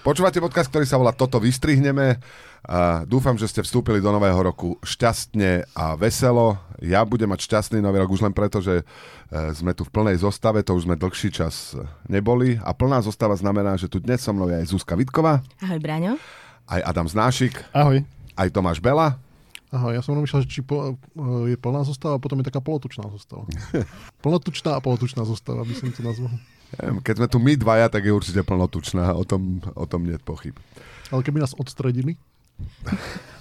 Počúvate podcast, ktorý sa volá Toto vystrihneme. A dúfam, že ste vstúpili do nového roku šťastne a veselo. Ja budem mať šťastný nový rok už len preto, že e, sme tu v plnej zostave, to už sme dlhší čas neboli. A plná zostava znamená, že tu dnes so mnou je aj Zuzka Vitková, Ahoj, Braňo. aj Adam Znášik, Ahoj. aj Tomáš Bela. Aha, ja som rozmýšľal, že či po, e, je plná zostava, a potom je taká polotučná zostava. Plnotučná a polotučná zostava, by som to nazval. Keď sme tu my dvaja, tak je určite plnotučná, o tom, o tom nie je pochyb. Ale keby nás odstredili,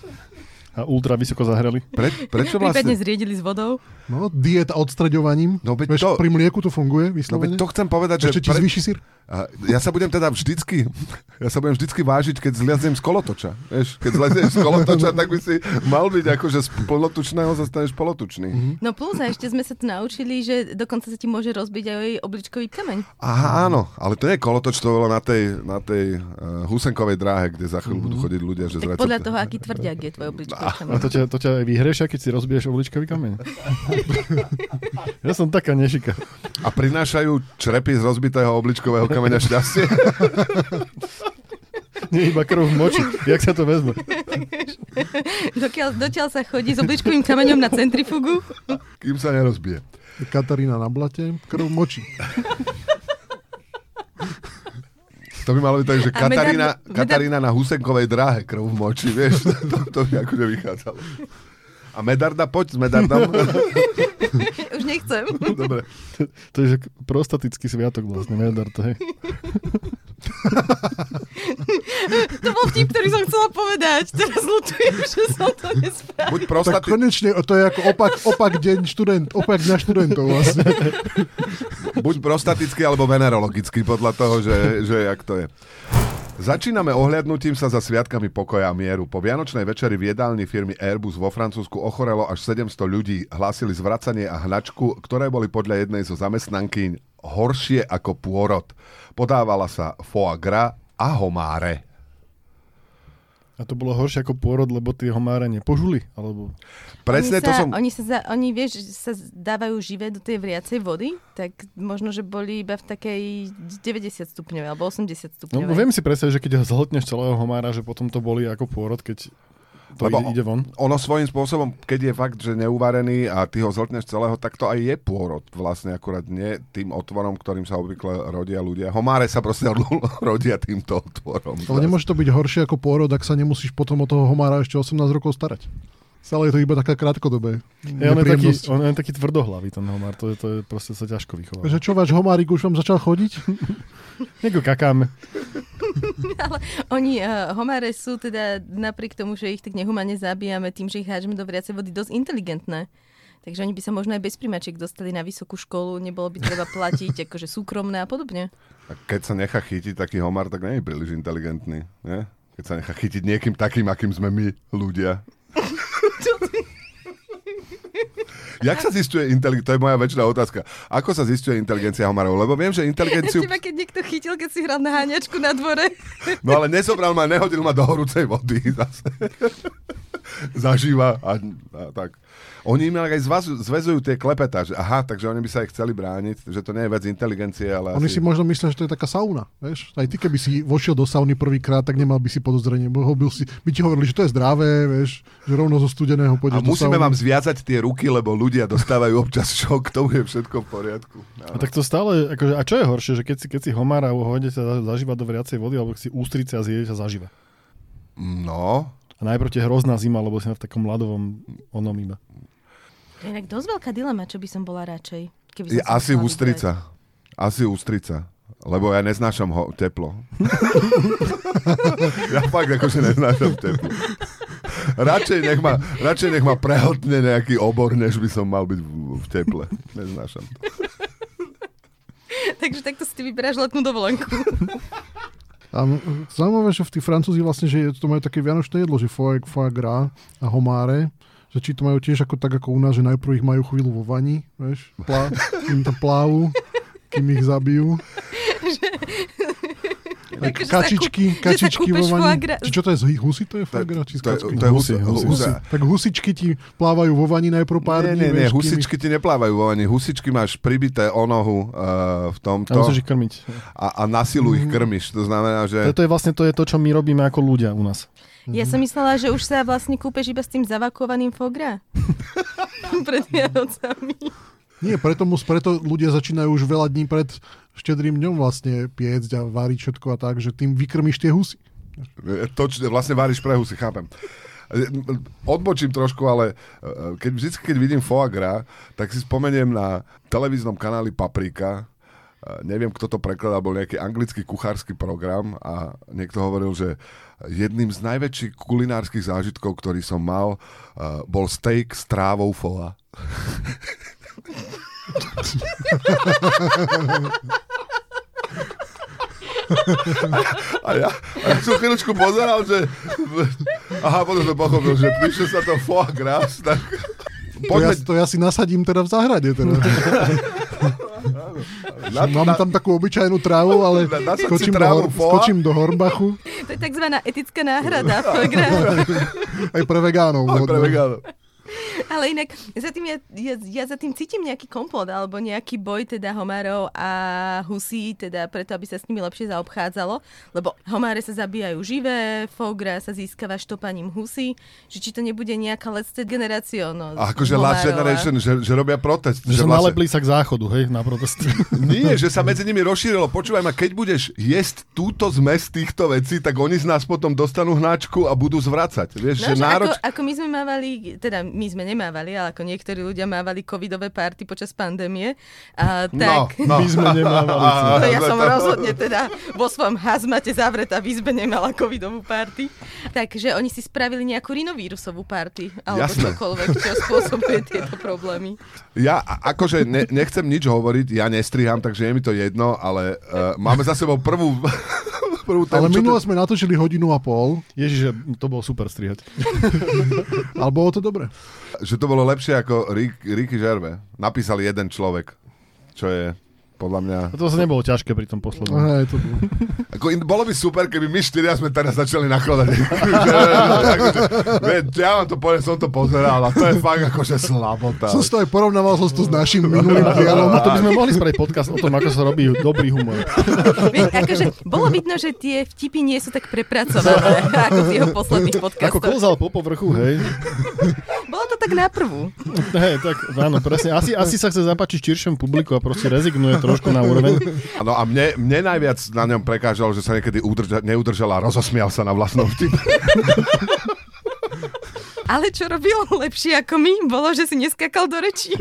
a ultra vysoko zahreli. Pre, prečo Prípadne vlastne? zriedili s vodou. No, dieta odstreďovaním. No, veď Vieš, to- pri mlieku to funguje, No vyslovene. veď to chcem povedať, že... Ešte ti zvýši sír? A ja sa budem teda vždycky, ja sa budem vždycky vážiť, keď zliazem z kolotoča. Vieš, keď zliazem z kolotoča, tak by si mal byť ako, že z plnotučného zastaneš polotučný. Mm-hmm. No plus a ešte sme sa tu naučili, že dokonca sa ti môže rozbiť aj obličkový kameň. Aha, áno, ale to nie je kolotoč, to bolo na tej, na tej uh, Husenkovej dráhe, kde za chvíľu budú chodiť ľudia, že Tak zrazu... podľa toho, aký tvrdiak je tvoj obličkový A to ťa, to ťa aj vyhrešia, keď si rozbiješ obličkový kameň. ja som taká nešika. A prinášajú črepy z rozbitého obličkového kameňa šťastie? Nie iba krv v moči. Jak sa to vezme? Dokiaľ, dotiaľ sa chodí s obličkovým kameňom na centrifugu. Kým sa nerozbije. Katarína na blate, krv močí. To by malo byť tak, že Katarína, medar- Katarína na Husenkovej dráhe krv v moči, vieš? To, to by ako nevychádzalo. A Medarda, poď s Medardom. Už nechcem. Dobre. To je že prostatický sviatok vlastne, medar to je. To bol vtip, ktorý som chcela povedať. Teraz lutujem, že som to nespravila. Buď Tak prostati- konečne, to je ako opak, opak deň študent, opak dňa študentov vlastne. buď prostatický alebo venerologický, podľa toho, že, že jak to je. Začíname ohľadnutím sa za sviatkami pokoja a mieru. Po vianočnej večeri v jedálni firmy Airbus vo Francúzsku ochorelo až 700 ľudí. Hlásili zvracanie a hnačku, ktoré boli podľa jednej zo zamestnankyň horšie ako pôrod. Podávala sa foie gras a homáre. A to bolo horšie ako pôrod, lebo tie homáre nepožuli? Alebo... Presne oni to sa, som... Oni, sa, za- oni vieš, že sa dávajú živé do tej vriacej vody, tak možno, že boli iba v takej 90 stupňovej alebo 80 No, stupňovej. viem si predstaviť, že keď zhltneš celého homára, že potom to boli ako pôrod, keď to Lebo- ide, ide von. Ono svojím spôsobom, keď je fakt, že neuvarený a ty ho zltneš celého, tak to aj je pôrod. Vlastne akurát nie tým otvorom, ktorým sa obvykle rodia ľudia. Homáre sa proste rodia týmto otvorom. Ale nemôže to byť horšie ako pôrod, ak sa nemusíš potom od toho homára ešte 18 rokov starať. Stále je to iba taká krátkodobé. Ja, on, je taký, on je taký tvrdohlavý, ten homár. To je, to je proste sa ťažko vychová. Že čo, váš homárik už vám začal chodiť? Nieko kakáme. Oni, uh, homáre sú teda napriek tomu, že ich tak nehumane zabíjame tým, že ich hážeme do vriacej vody, dosť inteligentné. Takže oni by sa možno aj bez primačiek dostali na vysokú školu, nebolo by treba platiť akože súkromné a podobne. A keď sa nechá chytiť taký homár, tak nie je príliš inteligentný. Nie? Keď sa nechá chytiť niekým takým, akým sme my, ľudia. Jak sa zistuje inteligencia? To je moja väčšiná otázka. Ako sa zistuje inteligencia homárov? Lebo viem, že inteligenciu... Teba keď niekto chytil, keď si hral na háňačku na dvore. No ale nezobral ma, nehodil ma do horúcej vody zase. Zažíva a, a tak. Oni im aj zvazu, zväzujú tie klepetá, že aha, takže oni by sa ich chceli brániť, že to nie je vec inteligencie, ale Oni si asi... možno myslia, že to je taká sauna. Vieš? Aj ty, keby si vošiel do sauny prvýkrát, tak nemal by si podozrenie. Bo ho byl si, by ti hovorili, že to je zdravé, vieš, že rovno zo studeného A pôjdeš do musíme sauny. vám zviazať tie ruky, lebo ľudia dostávajú občas šok, tomu je všetko v poriadku. A tak to stále, akože, a čo je horšie, že keď si, keď si homára hodíte sa zažíva do vriacej vody, alebo si ústrice a zjedete sa zaživa. No, A najprv je hrozná zima, lebo si na v takom ľadovom onom iba. To je inak dosť veľká dilema, čo by som bola radšej. Keby som asi ústrica. Asi ústrica. Lebo ja neznášam ho, teplo. ja fakt akože neznášam teplo. Radšej nech ma, radšej nech ma prehltne nejaký obor, než by som mal byť v, v teple. Neznášam to. Takže takto si ty vyberáš letnú dovolenku. A zaujímavé, že v tí Francúzi vlastne, že je- to majú také vianočné jedlo, že foie, foie gras a homáre, že či to majú tiež ako tak ako u nás, že najprv ich majú chvíľu vo vani, vieš, plá, kým tam plávu, kým ich zabijú. Sa Kačičky, kačičky vo vani. Či čo to je z husy? To je foie gras? Či To to je husi, Husy, husy. husi. Husy. Tak husičky ti plávajú vo vani najprv pár Nie, dní. nie, nie, vieš, husičky ti neplávajú vo vani. Husičky máš pribité o nohu uh, v A tomto musíš ich krmiť. a, a na silu ich krmiš. To znamená, že... To, to je vlastne to, je to, čo my robíme ako ľudia u nás. Ja som myslela, že už sa vlastne kúpeš iba s tým zavakovaným fogra. Pred Vianocami. Nie, preto, mus, preto ľudia začínajú už veľa dní pred štedrým dňom vlastne piecť a váriť všetko a tak, že tým vykrmíš tie husy. To, čo vlastne varíš pre husy, chápem. Odbočím trošku, ale eh, keď, vždy, keď vidím foie gras, tak si spomeniem na televíznom kanáli Paprika. Eh, Neviem, kto to prekladal, bol nejaký anglický kuchársky program a niekto hovoril, že jedným z najväčších kulinárskych zážitkov, ktorý som mal, eh, bol steak s trávou foie. A ja, a ja som chvíľučku pozeral, že... Aha, potom som pochopil, že píše sa to foie gras, tak... To ja, to ja si nasadím teda v záhrade. Teda. na, Mám na, tam takú obyčajnú trávu, ale Na- si skočím do, trávu Hor- skočím do Hornbachu To je tzv. etická náhrada gras. aj pre vegánov. Aj pre vegánov. Ale inak za tým ja, ja, ja za tým cítim nejaký komplot alebo nejaký boj teda homárov a husí, teda preto, aby sa s nimi lepšie zaobchádzalo, lebo homáre sa zabíjajú živé, fogra sa získava štopaním husí, že či to nebude nejaká let's set generácio. No, A akože Last a- Generation, že, že robia protest. Že, že vlastne- nalepli sa k záchodu, hej, na protest. Nie, že sa medzi nimi rozšírilo. Počúvaj ma, keď budeš jesť túto zmes týchto vecí, tak oni z nás potom dostanú hnačku a budú zvracať. Vieš, že No, že nároč... ako, ako my sme mávali, teda my sme nemávali, ale ako niektorí ľudia mávali covidové party počas pandémie. A tak... No, no. My sme nemávali. No, ja som rozhodne teda vo svojom hazmate zavretá v izbe nemala covidovú party. Takže oni si spravili nejakú rinovírusovú party. Alebo Jasné. čokoľvek, čo spôsobuje tieto problémy. Ja akože ne, nechcem nič hovoriť, ja nestriham, takže je mi to jedno, ale uh, máme za sebou prvú, prvú tému. Ale čo minule to- sme natočili hodinu a pol, Ježiš, to bolo super strihať. ale bolo to dobre. že to bolo lepšie ako Rick, Ricky Gervais. Napísal jeden človek, čo je podľa mňa... A to sa nebolo ťažké pri tom poslednom. Hej, to bolo. Ako in, bolo by super, keby my štyria sme teraz začali nakladať. Ja vám to poviem, som to pozeral a to je fakt akože slabota. Som to aj porovnával som to s našim minulým dielom. A to by sme mohli spraviť podcast o tom, ako sa robí dobrý humor. Akože bolo vidno, že tie vtipy nie sú tak prepracované, ako z jeho posledných Ako podcastov. klzal po povrchu, hej. Bolo to tak na prvú. Hej, tak áno, presne. Asi, asi sa chce zapáčiť širšiemu publiku a proste rezignuje trošku na úroveň. No a mne, mne najviac na ňom prekážalo, že sa niekedy udrža, neudržal a rozosmial sa na vlastnom vtip. Ale čo robil lepšie ako my, bolo, že si neskakal do rečí.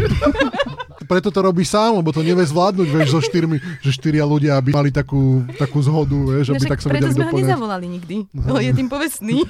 Preto to robí sám, lebo to nevie zvládnuť, vieš, so štyrmi, že štyria ľudia, aby mali takú, takú zhodu, vieš, aby Však tak sa preto vedeli sme ho doplňať. nezavolali nikdy. No, je tým povestný.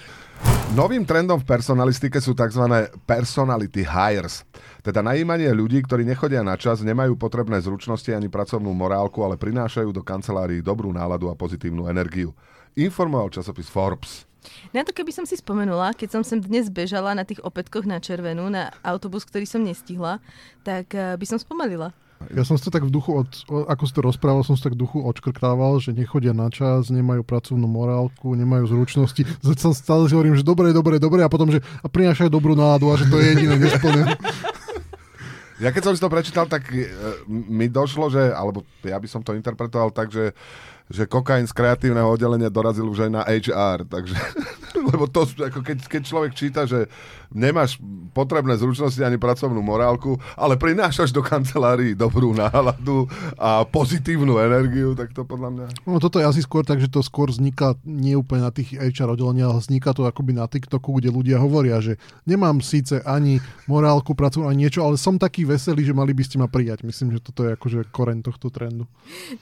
Novým trendom v personalistike sú tzv. personality hires. Teda najímanie ľudí, ktorí nechodia na čas, nemajú potrebné zručnosti ani pracovnú morálku, ale prinášajú do kancelárií dobrú náladu a pozitívnu energiu. Informoval časopis Forbes. Na to keby som si spomenula, keď som sem dnes bežala na tých opätkoch na červenú, na autobus, ktorý som nestihla, tak eh, by som spomalila. Ja som to tak v duchu, od, ako si to rozprával, som si tak v duchu odškrtával, že nechodia na čas, nemajú pracovnú morálku, nemajú zručnosti. Som stále si hovorím, že dobre, dobre, dobre a potom, že a prinášajú dobrú náladu a že to je jediné nesplné. Ja keď som si to prečítal, tak e, mi došlo, že, alebo ja by som to interpretoval tak, že, že kokain z kreatívneho oddelenia dorazil už aj na HR, takže, lebo to, ako keď, keď človek číta, že nemáš potrebné zručnosti ani pracovnú morálku, ale prinášaš do kancelárií dobrú náladu a pozitívnu energiu, tak to podľa mňa... No toto je asi skôr tak, že to skôr vzniká nie úplne na tých HR oddeleniach, ale vzniká to akoby na TikToku, kde ľudia hovoria, že nemám síce ani morálku, pracovnú, ani niečo, ale som taký veselý, že mali by ste ma prijať. Myslím, že toto je akože koreň tohto trendu.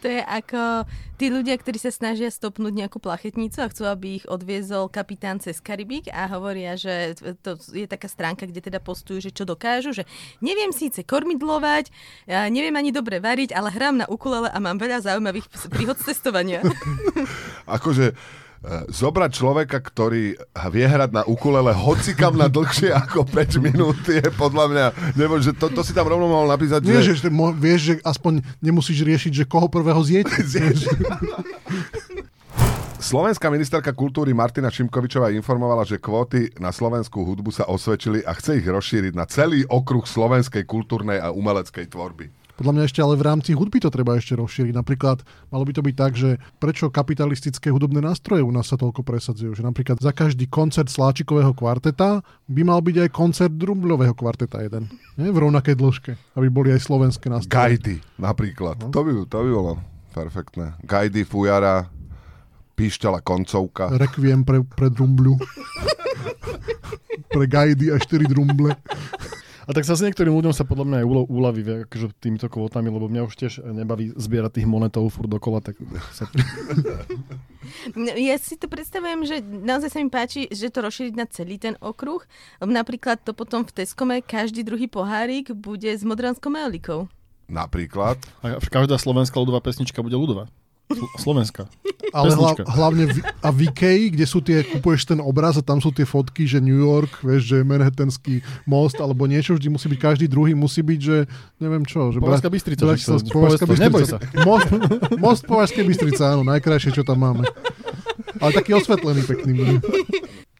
To je ako tí ľudia, ktorí sa snažia stopnúť nejakú plachetnicu a chcú, aby ich odviezol kapitán cez Karibik a hovoria, že to je taká stránka, kde teda postujú, že čo dokážu, že neviem síce kormidlovať, ja neviem ani dobre variť, ale hrám na ukulele a mám veľa zaujímavých príhod z testovania. Akože e, zobrať človeka, ktorý vie hrať na ukulele hocikam na dlhšie ako 5 minút je podľa mňa, nebo, že to, to si tam rovno mohol napísať, Nie, že... že, vieš, že aspoň nemusíš riešiť, že koho prvého zjete. Slovenská ministerka kultúry Martina Šimkovičová informovala, že kvóty na slovenskú hudbu sa osvedčili a chce ich rozšíriť na celý okruh slovenskej kultúrnej a umeleckej tvorby. Podľa mňa ešte ale v rámci hudby to treba ešte rozšíriť. Napríklad malo by to byť tak, že prečo kapitalistické hudobné nástroje u nás sa toľko presadzujú. Že napríklad za každý koncert sláčikového kvarteta by mal byť aj koncert drumbľového kvarteta jeden. Nie? V rovnakej dĺžke. Aby boli aj slovenské nástroje. Gajdy napríklad. To, by, to by bolo perfektné. Gajdy, fujara, píšťala koncovka. Requiem pre, pre drumbľu. pre gajdy a 4 drumble. A tak zase niektorým ľuďom sa podľa mňa aj uľaví akože týmito kvótami, lebo mňa už tiež nebaví zbierať tých monetov furt dokola, tak sa... Ja si to predstavujem, že naozaj sa mi páči, že to rozšíriť na celý ten okruh. Napríklad to potom v Teskome každý druhý pohárik bude s modranskou meolikou. Napríklad. A každá slovenská ľudová pesnička bude ľudová. Sl- Slovenská. Ale hla, hlavne v, a v Ikei, kde sú tie, kupuješ ten obraz a tam sú tie fotky, že New York, vieš, že Manhattanský most alebo niečo, vždy musí byť každý druhý, musí byť, že neviem čo. Že Považská Bystrica, Považská Bystrica. sa. Most, most Považskej Bystrica, áno, najkrajšie, čo tam máme. Ale taký osvetlený, pekný.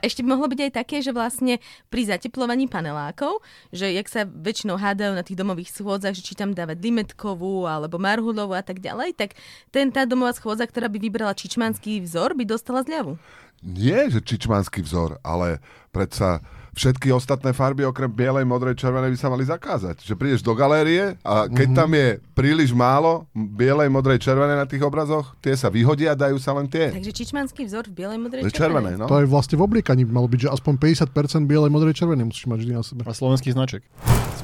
Ešte by mohlo byť aj také, že vlastne pri zateplovaní panelákov, že jak sa väčšinou hádajú na tých domových schôdzach, že či tam dávať limetkovú alebo marhulovú a tak ďalej, tak ten, tá domová schôdza, ktorá by vybrala čičmanský vzor, by dostala zľavu. Nie, že čičmanský vzor, ale predsa všetky ostatné farby okrem bielej, modrej, červenej by sa mali zakázať. Že prídeš do galérie a keď tam je príliš málo bielej, modrej, červenej na tých obrazoch, tie sa vyhodia a dajú sa len tie. Takže čičmanský vzor v bielej, modrej, Červené, červenej. no. To aj vlastne v obliekaní by malo byť, že aspoň 50% bielej, modrej, červenej musíš mať vždy na sebe. A slovenský značek.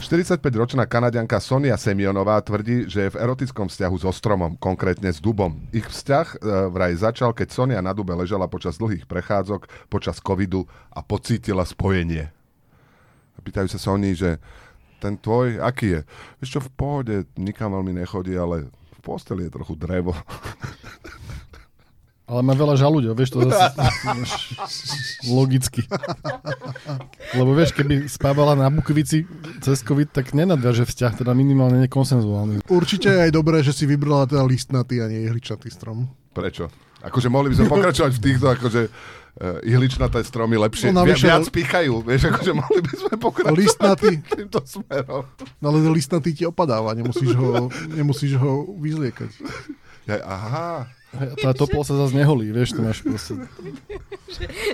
45-ročná kanadianka Sonia Semionová tvrdí, že je v erotickom vzťahu so stromom, konkrétne s dubom. Ich vzťah e, vraj začal, keď Sonia na dube ležala počas dlhých prechádzok, počas covidu a pocítila spojenie. Pýtajú sa Sony, že ten tvoj, aký je? Vieš v pohode, nikam veľmi nechodí, ale v posteli je trochu drevo. Ale má veľa žalúďov, vieš, to zase logicky. Lebo vieš, keby spávala na bukvici cez COVID, tak nenadviaže vzťah, teda minimálne nekonsenzuálny. Určite je aj dobré, že si vybrala teda listnatý a nie ihličatý strom. Prečo? Akože mohli by sme pokračovať v týchto, akože uh, ihličnaté stromy lepšie, No, no, navyše- viac pýchajú, vieš, akože mohli by sme pokračovať Listnatý, týmto smerom. no ale listnatý ti opadáva, nemusíš ho, nemusíš ho vyzliekať. Ja, aha, Tá topol sa zase neholí, vieš, to máš proste.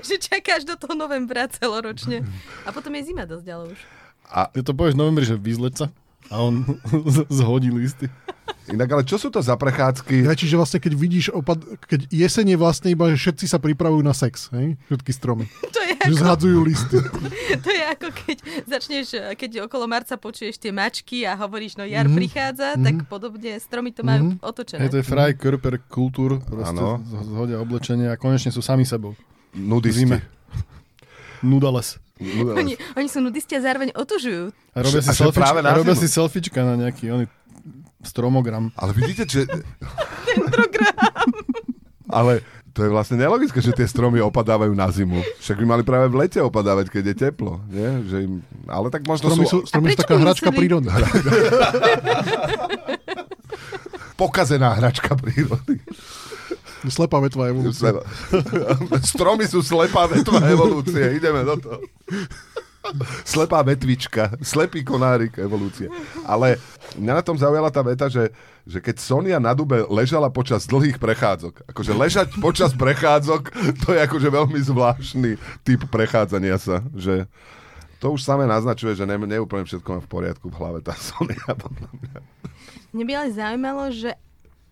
Že čakáš do toho novembra celoročne. A potom je zima dosť ďalej už. Ty to povieš v novembri, že vyzleť sa a on zhodí listy. inak ale čo sú to za prechádzky? Ja, čiže vlastne keď vidíš, opad, keď jesenie vlastne iba, že všetci sa pripravujú na sex, hej? všetky stromy. To je, Že zhadzujú listy. to je ako keď začneš, keď okolo marca počuješ tie mačky a hovoríš, no jar Mhm. prichádza, tak podobne stromy to majú otočené. Hej, to je fraj, körper, kultúr, proste zhodia oblečenie a konečne sú sami sebou. Nudisti. Zime. Nudales. Oni, oni sú nudisti a zároveň otužujú. A robia si, A na a robia si selfiečka na nejaký oný stromogram. Ale vidíte, že... Ale to je vlastne nelogické, že tie stromy opadávajú na zimu. Však by mali práve v lete opadávať, keď je teplo. Nie? Že im... Ale tak možno Stromy sú sú, stromy sú taká hračka prírody. pokazená hračka prírody. Slepá vetva evolúcia. Sleva. Stromy sú slepá vetva evolúcie. Ideme do toho. Slepá vetvička, slepý konárik evolúcie. Ale mňa na tom zaujala tá veta, že, že keď Sonia na dube ležala počas dlhých prechádzok, akože ležať počas prechádzok, to je akože veľmi zvláštny typ prechádzania sa, že to už samé naznačuje, že ne, neúplne všetko má v poriadku v hlave tá Sonia. Mne by ale zaujímalo, že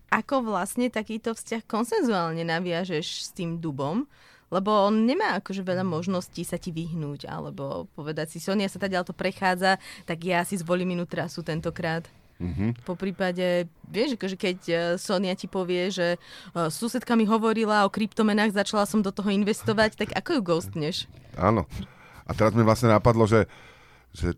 ako vlastne takýto vzťah konsenzuálne naviažeš s tým dubom, lebo on nemá akože veľa možností sa ti vyhnúť, alebo povedať si, Sonia sa teda to prechádza, tak ja si zvolím inú trasu tentokrát. Mhm. Po prípade, vieš, akože keď eh, Sonia ti povie, že eh, susedka mi hovorila o kryptomenách, začala som do toho investovať, tak ako ju ghostneš? Áno. A teraz mi vlastne napadlo, že, že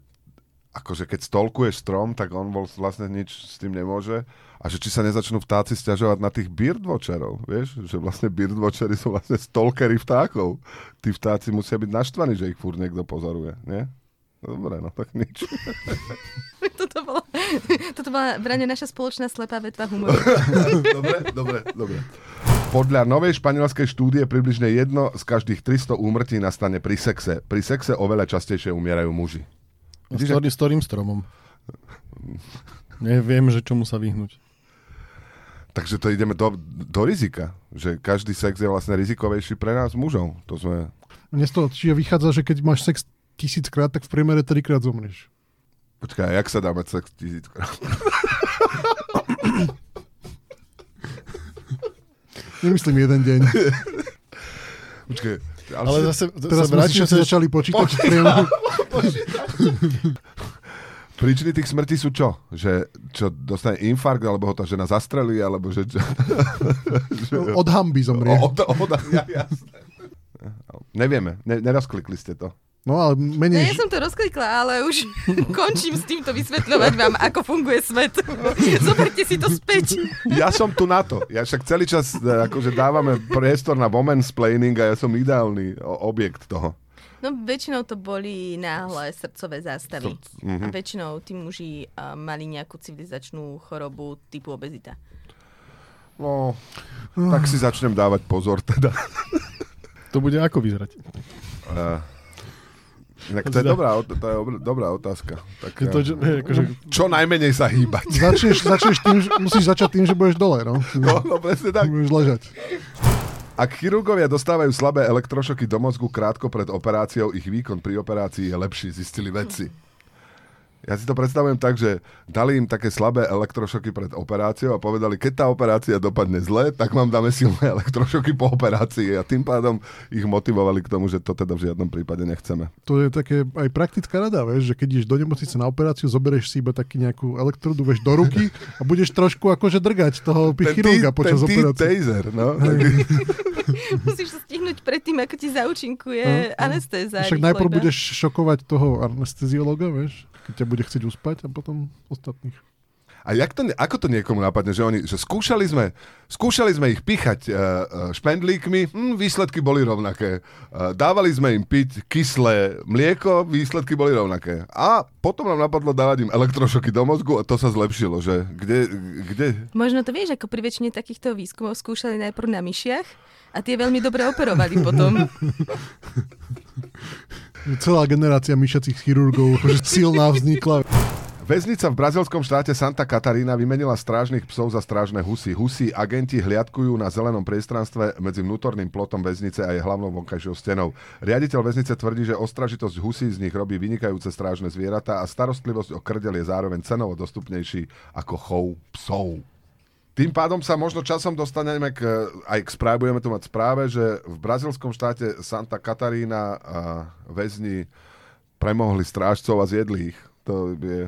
akože keď stolkuješ strom, tak on bol vlastne nič s tým nemôže. A že či sa nezačnú vtáci stiažovať na tých birdwatcherov, vieš? Že vlastne birdwatchery sú vlastne stolkery vtákov. Tí vtáci musia byť naštvaní, že ich furt niekto pozoruje, nie? Dobre, no tak nič. toto, bola, toto bola Braňo naša spoločná slepá vetva humoru. dobre, dobre, dobre. Podľa novej španielskej štúdie približne jedno z každých 300 úmrtí nastane pri sexe. Pri sexe oveľa častejšie umierajú muži. A s, ktorý, s ktorým stromom? Neviem, že čomu sa vyhnúť. Takže to ideme do, do rizika. Že každý sex je vlastne rizikovejší pre nás mužov. To sme... Mne z toho čiže vychádza, že keď máš sex tisíckrát, tak v priemere trikrát zomrieš. Počkaj, jak sa dá mať sex tisíckrát? Nemyslím jeden deň. Počkaj, ale, Ale si- zase, Teraz sa si vrátim sa... začali počítať. v priemeru. príčiny tých smrtí sú čo? Že čo dostane infarkt, alebo ho tá žena zastrelí, alebo že... Čo? Od hamby zomrie. O, o, o, ja, jasné. Nevieme, ne, nerozklikli ste to. No ale No, menej... ja som to rozklikla, ale už končím s týmto vysvetľovať vám, ako funguje svet. Zoberte si to späť. Ja som tu na to. Ja však celý čas e, akože dávame priestor na women's planning a ja som ideálny objekt toho. No väčšinou to boli náhle srdcové zástavy. mhm. A väčšinou tí muži a, mali nejakú civilizačnú chorobu typu obezita. No, tak si začnem dávať pozor teda. To bude ako vyzerať? Uh, inak to je dobrá, ot- to je obr- dobrá otázka. Tak, Je to, eh, že, akože, čo najmenej sa hýbať. Začneš, začneš tým, že- musíš začať tým, že budeš dole, no. No, no presne tak. Budeš ležať. Ak chirurgovia dostávajú slabé elektrošoky do mozgu krátko pred operáciou, ich výkon pri operácii je lepší, zistili vedci. Ja si to predstavujem tak, že dali im také slabé elektrošoky pred operáciou a povedali, keď tá operácia dopadne zle, tak vám dáme silné elektrošoky po operácii a tým pádom ich motivovali k tomu, že to teda v žiadnom prípade nechceme. To je také aj praktická rada, vieš, že keď ideš do nemocnice na operáciu, zoberieš si iba taký nejakú elektrodu, vieš, do ruky a budeš trošku akože drgať toho chirurga počas ten operácie. taser, no. Musíš sa stihnúť predtým, ako ti zaučinkuje anestéza. Však najprv iba. budeš šokovať toho anesteziologa, vieš, keď ťa bude chcieť uspať a potom ostatných. A jak to, ako to niekomu napadne, že oni, že skúšali sme, skúšali sme ich píchať uh, uh, špendlíkmi, hm, výsledky boli rovnaké. Uh, dávali sme im piť kyslé mlieko, výsledky boli rovnaké. A potom nám napadlo dávať im elektrošoky do mozgu a to sa zlepšilo, že kde, kde, Možno to vieš, ako pri väčšine takýchto výskumov skúšali najprv na myšiach a tie veľmi dobre operovali potom. Celá generácia myšacích chirurgov, akože silná vznikla. Väznica v brazilskom štáte Santa Katarína vymenila strážnych psov za strážne husy. Husy agenti hliadkujú na zelenom priestranstve medzi vnútorným plotom väznice a jej hlavnou vonkajšou stenou. Riaditeľ väznice tvrdí, že ostražitosť husí z nich robí vynikajúce strážne zvieratá a starostlivosť o krdel je zároveň cenovo dostupnejší ako chov psov. Tým pádom sa možno časom dostaneme k, aj k správe, budeme tu mať správe, že v brazilskom štáte Santa Katarína a väzni premohli strážcov a zjedli ich. To je...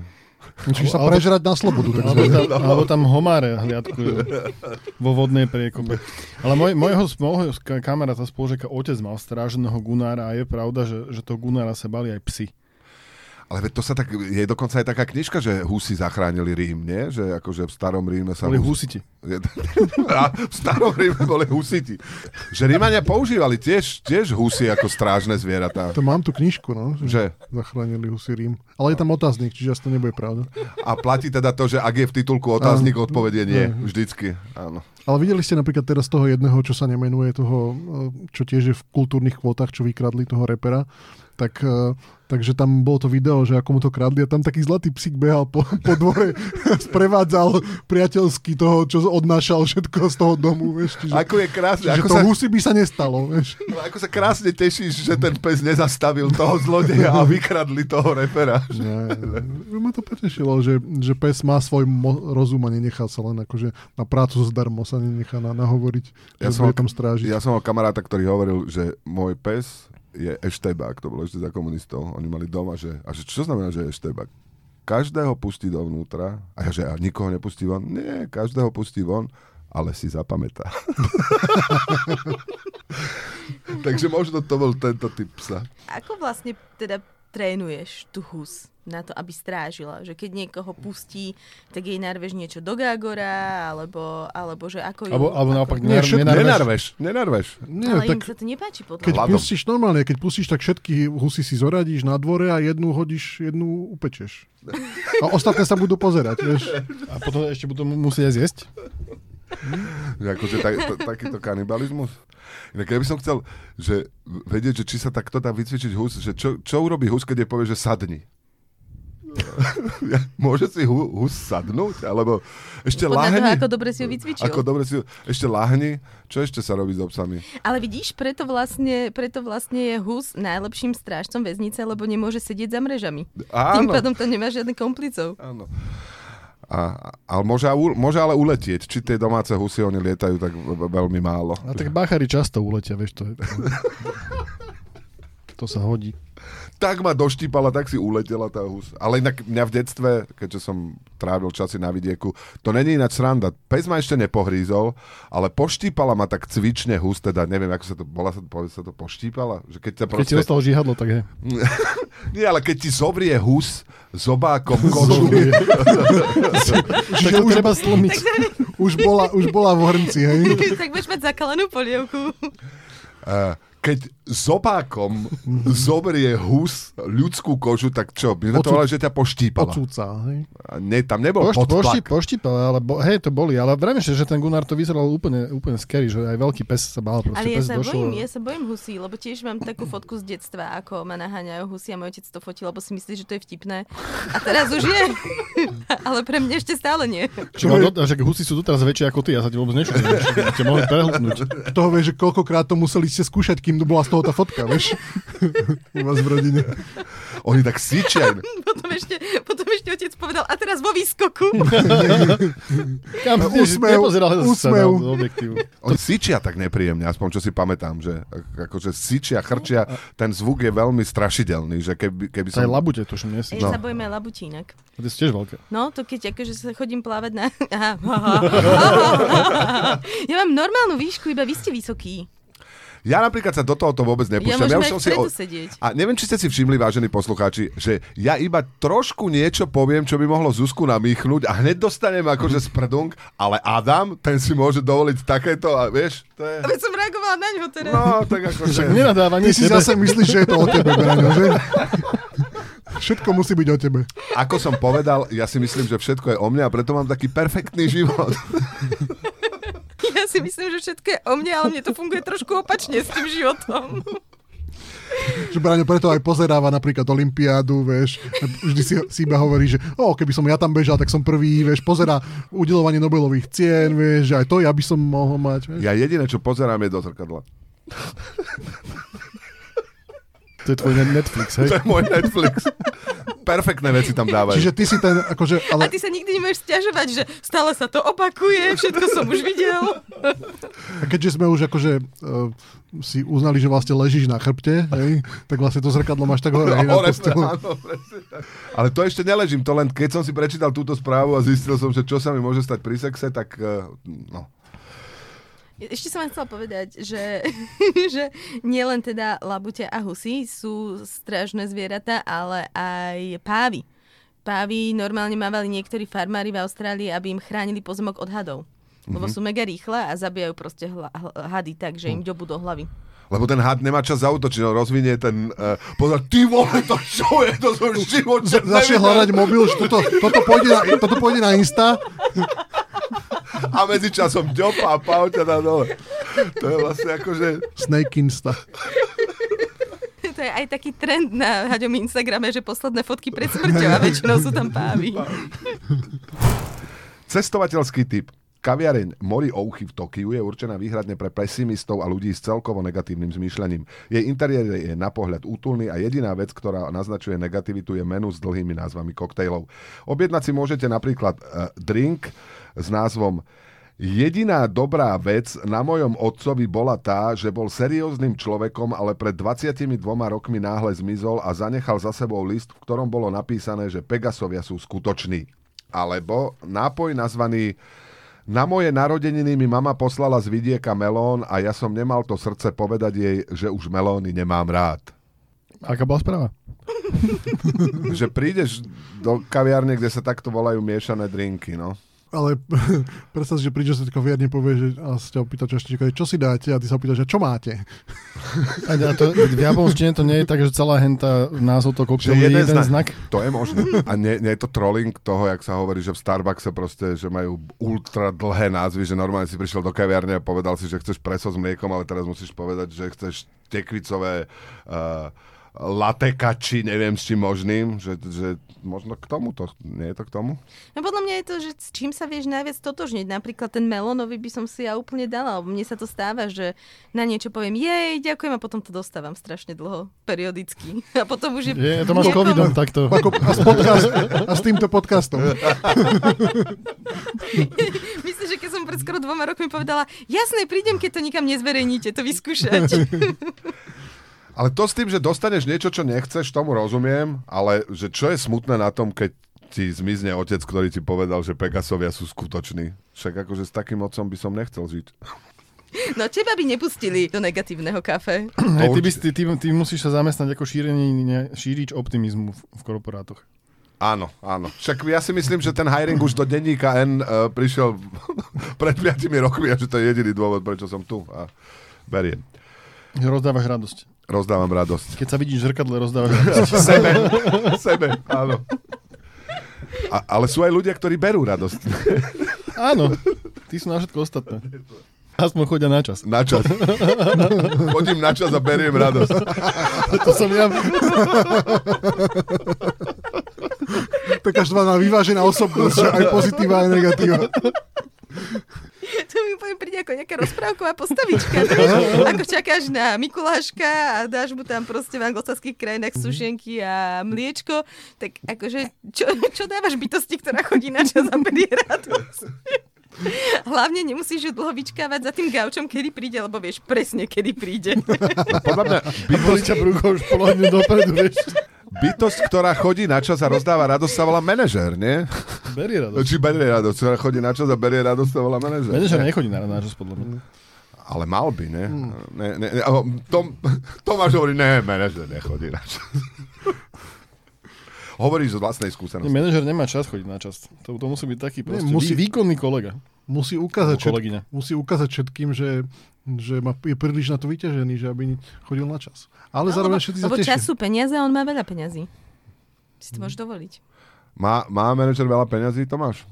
Čiže sa Alebo- prežrať na slobodu. Alebo Tak tam, alebo tam homáre hliadkujú vo vodnej priekope. Ale môj, môjho, môjho ka- kamaráta spolužiaka otec mal stráženého gunára a je pravda, že, že toho gunára sa bali aj psi. Ale to sa tak, je dokonca aj taká knižka, že husy zachránili Rím, nie? Že akože v starom Ríme sa... Boli hus- husiti. V starom Ríme boli husiti. Že Rímania používali tiež, tiež husy ako strážne zvieratá. To mám tu knižku, no, že Že? zachránili husy Rím. Ale je tam otáznik, čiže asi to nebude pravda. A platí teda to, že ak je v titulku otáznik, odpovedie nie. Vždycky. Áno. Ale videli ste napríklad teraz toho jedného, čo sa nemenuje, toho, eh, čo tiež je v kultúrnych kvótach, čo vykradli toho repera, tak, eh, takže tam bolo to video, že ako mu to kradli a tam taký zlatý psík behal po, po dvore, sprevádzal priateľsky toho, čo odnášal všetko z toho domu, vieš, čiže, Ako je krásne, čiže ako to sa, husy by sa nestalo, vieš. ako sa krásne tešíš, že ten pes nezastavil toho zlodeja a vykradli toho repera. Nie, ma to potešilo, že, že pes má svoj mo- rozum a nenechá sa len akože na prácu zdarmo sa nenechá na, nahovoriť, Ja som- tam strážiť. Ja som mal kamaráta, ktorý hovoril, že môj pes je eštebák, to bolo ešte za komunistov. Oni mali doma, že, a že čo znamená, že je eštebák? Každého pustí dovnútra, a ja, že a nikoho nepustí von? Nie, každého pustí von, ale si zapamätá. Takže možno to bol tento typ psa. Ako vlastne teda trénuješ tú hus na to, aby strážila? Že keď niekoho pustí, tak jej narveš niečo do gágora, alebo, alebo že ako ju... Alebo, alebo ako... naopak všetko- nenarveš. Nenarveš, nenarveš. Nie, Ale tak im sa to nepáči podľa keď. Hladom. pustíš normálne, keď pustíš, tak všetky husy si zoradíš na dvore a jednu hodíš, jednu upečeš. A ostatné sa budú pozerať, vieš. A potom ešte budú mu- musieť aj zjesť. akože tak, takýto kanibalizmus. Inak ja by som chcel že vedieť, že či sa takto dá vycvičiť hus, že čo, čo urobí hus, keď je povie, že sadni. Môže si hu, hus sadnúť? Alebo ešte Podľa lahni? toho, ako dobre si ju vycvičil. Ako dobre si ju... Ešte lahni? Čo ešte sa robí s obsami? Ale vidíš, preto vlastne, preto vlastne je hus najlepším strážcom väznice, lebo nemôže sedieť za mrežami. Tým Áno. pádom tam nemá žiadnych komplicov. Áno. A, ale môže, môže ale uletieť. Či tie domáce husy, oni lietajú tak ve- veľmi málo. A tak bachari často uletia, vieš, to je... To sa hodí. Tak ma doštípala, tak si uletela tá hus. Ale inak mňa v detstve, keďže som trávil časy na vidieku, to není ináč sranda. Pes ma ešte nepohrízol, ale poštípala ma tak cvične hus, teda neviem, ako sa to, bola sa, povie sa to poštípala? Že keď sa Keď ti proste, dostalo žihadlo, tak je. nie, ale keď ti zobrie hus zobákom kožu, Tak to treba slomiť. Už bola, už bola v hrnci, hej? tak budeš mať zakalenú polievku. eh, keď zobákom zobrie hus ľudskú kožu, tak čo? My sme to volali, že ťa poštípala. Odsúca, hej? A Nie, tam nebol pošti, podtlak. poštípal, ale bo, hej, to boli. Ale vravím, že, že ten Gunnar to vyzeral úplne, úplne scary, že aj veľký pes sa bál. Proste Ale ja pes sa došiel, bojím, ja sa bojím husí, lebo tiež mám takú fotku z detstva, ako ma naháňajú husy a môj otec to fotil, lebo si myslí, že to je vtipné. A teraz už je. Ale pre mňa ešte stále nie. Čo, no, do, že husy sú doteraz väčšie ako ty, ja sa ti vôbec prehltnúť. Toho vieš, že koľkokrát to museli ste skúšať, kým bola z toho tá fotka, vieš? U vás v rodine. Oni tak sičia. Potom ešte, potom ešte otec povedal, a teraz vo výskoku. Kam, Úsmev, úsmev. Oni sičia tak nepríjemne, aspoň čo si pamätám, že ak- akože sičia, chrčia, ten zvuk je veľmi strašidelný, že keby, keby som... labute, tuším, nie si. Ja No. sa bojím aj labutínak. To je tiež veľké. No, to keď akože sa chodím plávať na... Aha. ja mám normálnu výšku, iba vy ste vysoký. Ja napríklad sa do tohoto vôbec Ja nepúšťam. môžem už aj som si o- sedieť. A neviem, či ste si všimli, vážení poslucháči, že ja iba trošku niečo poviem, čo by mohlo Zuzku namýchnuť a hneď dostanem akože sprdung, ale Adam, ten si môže dovoliť takéto a vieš, to je... Veď som reagovala na ňo teraz. No, tak akože... Však nenadáva Ty si tebe. zase myslíš, že je to o tebe, Braňo, že? Všetko musí byť o tebe. Ako som povedal, ja si myslím, že všetko je o mne a preto mám taký perfektný život. Ja si myslím, že všetko je o mne, ale mne to funguje trošku opačne s tým životom. Že Braňo preto aj pozeráva napríklad Olympiádu, vieš. Vždy si, si iba hovorí, že o, keby som ja tam bežal, tak som prvý, vieš. Pozerá udelovanie Nobelových cien, vieš, že aj to ja by som mohol mať, vieš. Ja jediné, čo pozerám, je do zrkadla. To je tvoj Netflix, hej? To je môj Netflix. Perfektné veci tam dávajú. Čiže ty si ten, akože, A ale ty sa nikdy nemôžeš stiažovať, že stále sa to opakuje, všetko som už videl. a keďže sme už akože uh, si uznali, že vlastne ležíš na chrbte, hej, tak vlastne to zrkadlo máš tak hore, hej, na áno, tak. Ale to ešte neležím, to len keď som si prečítal túto správu a zistil som, že čo sa mi môže stať pri sexe, tak eh, no. Ešte som vám chcela povedať, že, že nielen teda labute a husy sú strážne zvieratá, ale aj pávy. Pávy normálne mávali niektorí farmári v Austrálii, aby im chránili pozemok od hadov. Lebo sú mega rýchle a zabijajú proste hla, hl- hady tak, že im ďobu do hlavy. Lebo ten had nemá čas zautočiť, no rozvinie ten... Uh, pozor, ty vole, to čo je? To som v živote Začne hľadať mobil, že toto, toto, pôjde na, toto pôjde na Insta. A medzičasom ďopa a pau ťa na dole. To je vlastne akože... Snake Insta. To je aj taký trend na Haďom Instagrame, že posledné fotky pred smrťou a väčšinou sú tam pávy. Cestovateľský typ. Kaviareň Mori Ouchy v Tokiu je určená výhradne pre pesimistov a ľudí s celkovo negatívnym zmýšľaním. Jej interiér je na pohľad útulný a jediná vec, ktorá naznačuje negativitu, je menu s dlhými názvami koktejlov. Objednať si môžete napríklad uh, drink s názvom Jediná dobrá vec na mojom otcovi bola tá, že bol serióznym človekom, ale pred 22 rokmi náhle zmizol a zanechal za sebou list, v ktorom bolo napísané, že Pegasovia sú skutoční. Alebo nápoj nazvaný na moje narodeniny mi mama poslala z vidieka melón a ja som nemal to srdce povedať jej, že už melóny nemám rád. Aká bola správa? že prídeš do kaviárne, kde sa takto volajú miešané drinky, no. Ale predstav si, že prídeš sa kaviarne povie, že a sa ťa opýta čo ešte, čo si dáte a ty sa opýtaš, že čo máte? A to, v japonštine to nie je tak, že celá henta názov to koktail je jeden jeden znak. znak. To je možné. A nie, nie je to trolling toho, jak sa hovorí, že v Starbuckse proste, že majú ultra dlhé názvy, že normálne si prišiel do kaviarne a povedal si, že chceš preso s mliekom, ale teraz musíš povedať, že chceš tekvicové uh, lateka, či neviem s čím možným, že, že možno k tomu to, nie je to k tomu? No podľa mňa je to, že s čím sa vieš najviac totožniť. Napríklad ten melónový by som si ja úplne dala, lebo mne sa to stáva, že na niečo poviem jej, ďakujem a potom to dostávam strašne dlho, periodicky. A potom už je... Je, to máš niekomu- covidom takto. Ako, a, s podcast, a s týmto podcastom. Myslím, že keď som pred skoro dvoma rokmi povedala, jasné, prídem, keď to nikam nezverejníte, to vyskúšať. Ale to s tým, že dostaneš niečo, čo nechceš, tomu rozumiem, ale že čo je smutné na tom, keď ti zmizne otec, ktorý ti povedal, že Pegasovia sú skutoční. Však akože s takým otcom by som nechcel žiť. No teba by nepustili do negatívneho kafe. Hej, ty, by, ty, ty, ty musíš sa zamestnať ako šírenie, šírič optimizmu v, v korporátoch. Áno, áno. Však ja si myslím, že ten hiring už do denníka N uh, prišiel pred 5 rokmi a že to je jediný dôvod, prečo som tu. A beriem. Rozdávaš radosť. Rozdávam radosť. Keď sa vidíš v zrkadle, rozdávaš radosť. Sebe. Sebe, áno. A, ale sú aj ľudia, ktorí berú radosť. Áno, ty sú na všetko ostatné. Aspoň chodia na čas. Na čas. Chodím na čas a beriem radosť. To som ja. Taká štvaná vyvážená osobnosť, že aj pozitíva, aj negatíva. To mi poviem príde ako nejaká rozprávková postavička. Vieš, ako čakáš na Mikuláška a dáš mu tam proste v anglosaských krajinách sušenky a mliečko, tak akože čo, čo dávaš bytosti, ktorá chodí na čas a berie radosť? Hlavne nemusíš ju dlho vyčkávať za tým gaučom, kedy príde, lebo vieš presne, kedy príde. Podľa mňa Boli ťa už dopredu, vieš. Bytosť, ktorá chodí na čas a rozdáva radosť, sa volá manažér, nie? Berie radosť. Či berie radosť, ktorá chodí na čas a berie radosť, sa volá manažér. Manažer nechodí na, na čas, podľa mňa. Ale mal by, ne? ne, ne, ne aho, Tom, Tomáš hovorí, ne, manažer nechodí na čas. Hovoríš z vlastnej Nie, skúsenosti. Manažer nemá čas chodiť na čas. To, to musí byť taký proste musí- vý, výkonný kolega. Musí ukázať, Alebo všet, kolegyňa. musí ukázať všetkým, že, že má, je príliš na to vyťažený, že aby chodil na čas. Ale zároveň všetci sa lebo tešia. čas sú peniaze a on má veľa peňazí. Si to môžeš dovoliť. Má, má manažer veľa peňazí, Tomáš?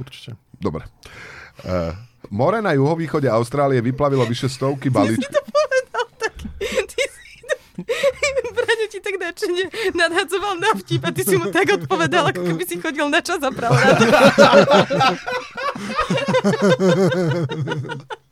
Určite. Dobre. Uh, more na juhovýchode Austrálie vyplavilo vyše stovky balíčkov. to povedal tak. Ty si to... Braňo ti tak načene nadhadzoval na vtip a ty si mu tak odpovedal, ako keby si chodil na čas a rád.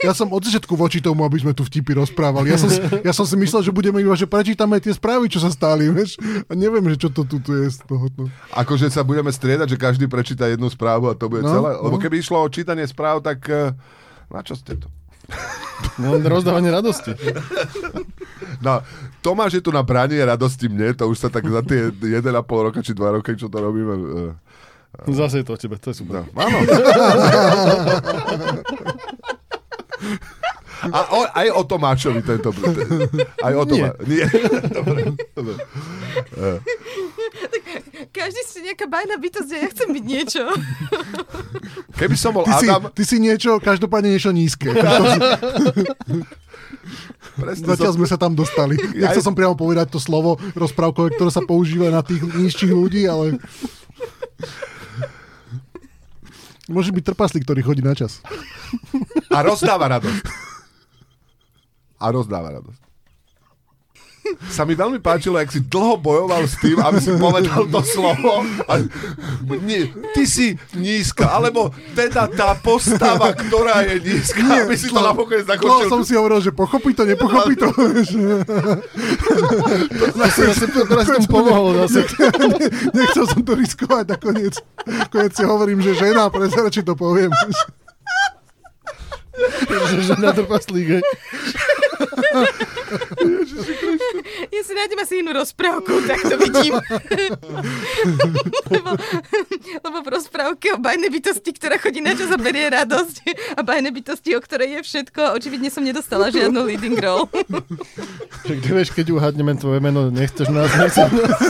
Ja som od začiatku voči tomu, aby sme tu vtipy rozprávali. Ja som, si- ja som si myslel, že budeme iba, že prečítame tie správy, čo sa stáli, vieš. A neviem, že čo to tu je z toho. No. Akože sa budeme striedať, že každý prečíta jednu správu a to bude No, celé. Lebo no. keby išlo o čítanie správ, tak uh, na čo ste tu? No, rozdávanie radosti. No, Tomáš je tu na branie radosti mne, to už sa tak za tie 1,5 roka či 2 roky, čo to robíme. Uh, Zase je to o tebe, to je super. no, áno. A o, aj o Tomášovi tento... Aj o Tomášovi. Nie. Dobre, dobre. Eh, Každý ste nejaká bajná bytosť a ja chcem byť niečo. Keby som bol Ty, si, Adam... ty si niečo, každopádne niečo nízke. Presne Zatiaľ som, sme sa tam dostali. Nechcel som priamo povedať to slovo rozprávkové, ktoré sa používa na tých nižších ľudí, ale... Môže byť trpaslík, ktorý chodí na čas. a rozdáva radosť. A rozdáva radosť. Sa mi veľmi páčilo, jak si dlho bojoval s tým, aby si povedal to slovo. A, nie, ty si nízka, alebo teda tá postava, ktorá je nízka, nie, aby si to napokon To zakončil. som si hovoril, že pochopí to, nepochopí to. Teraz som pomohol zase. Nechcel som to riskovať nakoniec. Nakoniec si hovorím, že žena, radšej to poviem. že žena trpaslík. Ja si nájdem asi inú rozprávku, tak to vidím. lebo, lebo v rozprávke o bajnej bytosti, ktorá chodí na čas a radosť a bajnej bytosti, o ktorej je všetko, očividne som nedostala žiadnu leading role. Však ty vieš, keď uhádneme tvoje meno, nechceš nás, nechceš nás.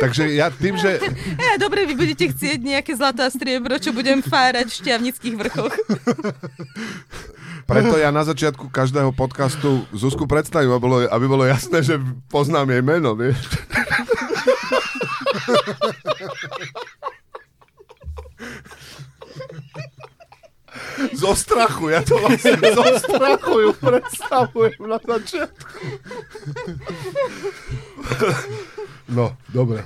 Takže ja tým, že... Ja, dobre, vy budete chcieť nejaké zlato a striebro, čo budem fárať v šťavnických vrchoch. Preto ja na začiatku každého podcastu Zuzku predstavím, aby bolo, aby bolo jasné, že poznám jej meno, vieš. Zo strachu, ja to vlastne zo strachu ju predstavujem na začiatku. No, dobre.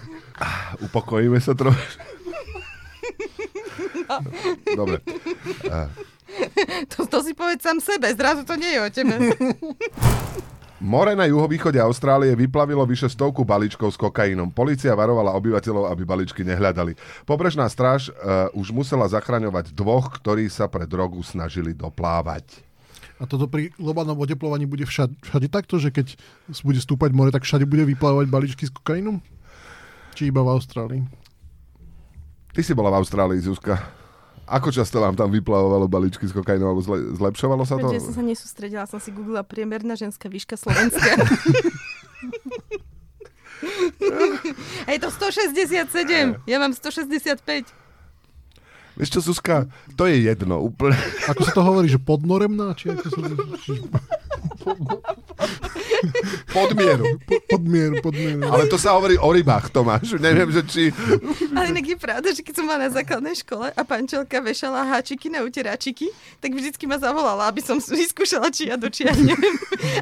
Upokojíme sa trošku. Dobre. To, to si povedz sám sebe, zrazu to nie je o tebe. More na juhovýchode Austrálie vyplavilo vyše stovku balíčkov s kokainom. Polícia varovala obyvateľov, aby balíčky nehľadali. Pobrežná stráž uh, už musela zachraňovať dvoch, ktorí sa pre drogu snažili doplávať. A toto pri globálnom oteplovaní bude všade, všade takto, že keď bude stúpať more, tak všade bude vyplávať balíčky s kokainom? Či iba v Austrálii? Ty si bola v Austrálii, Zuzka. Ako často vám tam vyplavovalo balíčky s kokainom, alebo zle, zlepšovalo sa to? Ja som sa nesústredila, som si googlila priemerná ženská výška Slovenska. A je to 167, ja mám 165. Vieš čo, Zuzka, to je jedno úplne. Ako sa to hovorí, že podnoremná? Či ako sa... Podmieru. Podmieru, podmieru. Ale to sa hovorí o rybách, Tomáš. Neviem, že či... Ale inak je pravda, že keď som bola na základnej škole a pančelka vešala háčiky na uteračiky, tak vždycky ma zavolala, aby som vyskúšala, či ja dočiahnem.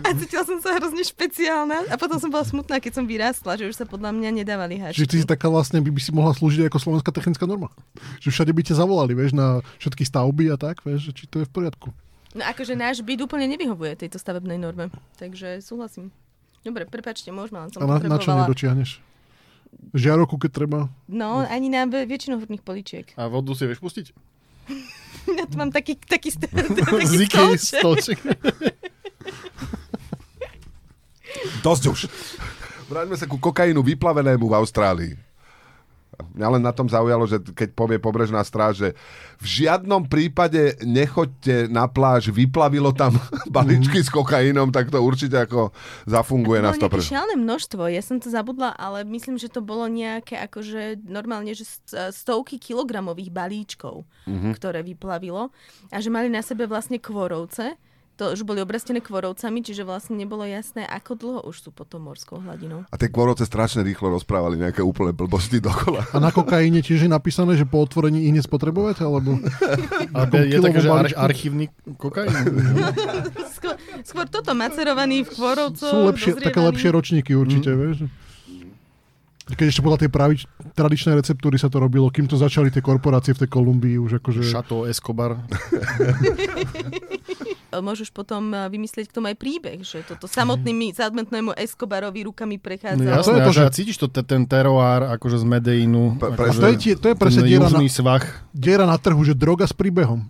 A cítila som sa hrozne špeciálna. A potom som bola smutná, keď som vyrástla, že už sa podľa mňa nedávali háčiky. Čiže ty si taká vlastne, by, by si mohla slúžiť ako slovenská technická norma. Že všade by ťa zavolali, vieš, na všetky stavby a tak, vieš, že či to je v poriadku. No akože náš byt úplne nevyhovuje tejto stavebnej norme. Takže súhlasím. Dobre, prepačte, môžeme, len som A na, na čo nedočiahneš? Žiaroku, keď treba. No, ani na väčšinu horných poličiek. A vodu si vieš pustiť? Ja tu mám taký, taký, st- taký Z Ikei stolček. stolček. Dosť už. Vráťme sa ku kokainu vyplavenému v Austrálii. Mňa len na tom zaujalo, že keď povie pobrežná stráž, že v žiadnom prípade nechoďte na pláž, vyplavilo tam balíčky s kokainom, tak to určite ako zafunguje na Bolo nejaké 100%. šialené množstvo, ja som to zabudla, ale myslím, že to bolo nejaké akože normálne, že st- stovky kilogramových balíčkov, Mhm. ktoré vyplavilo a že mali na sebe vlastne kvorovce, to už boli obrastené kvorovcami, čiže vlastne nebolo jasné, ako dlho už sú pod tou morskou hladinou. A tie kvorovce strašne rýchlo rozprávali nejaké úplné blbosti dokola. A na kokaine tiež je napísané, že po otvorení ich nespotrebovať, alebo... A je také, že ar- archívny kokain. Skôr, skôr toto, macerovaný v kvorovcoch, Sú lepšie, také lepšie ročníky určite, mm. vieš. Keď ešte podľa tej pravič, tradičnej receptúry sa to robilo, kým to začali tie korporácie v tej Kolumbii už akože... Chateau Escobar. Môžeš potom eh, vymyslieť k tomu aj príbeh, že toto samotnými, samotnému Escobarovi rukami No prechádzalo. jasné, to je to, a že... cítiš to, te- ten teroár akože z Medeinu. Pre- akože to je, to je presne diera na, svah. diera na trhu, že droga s príbehom.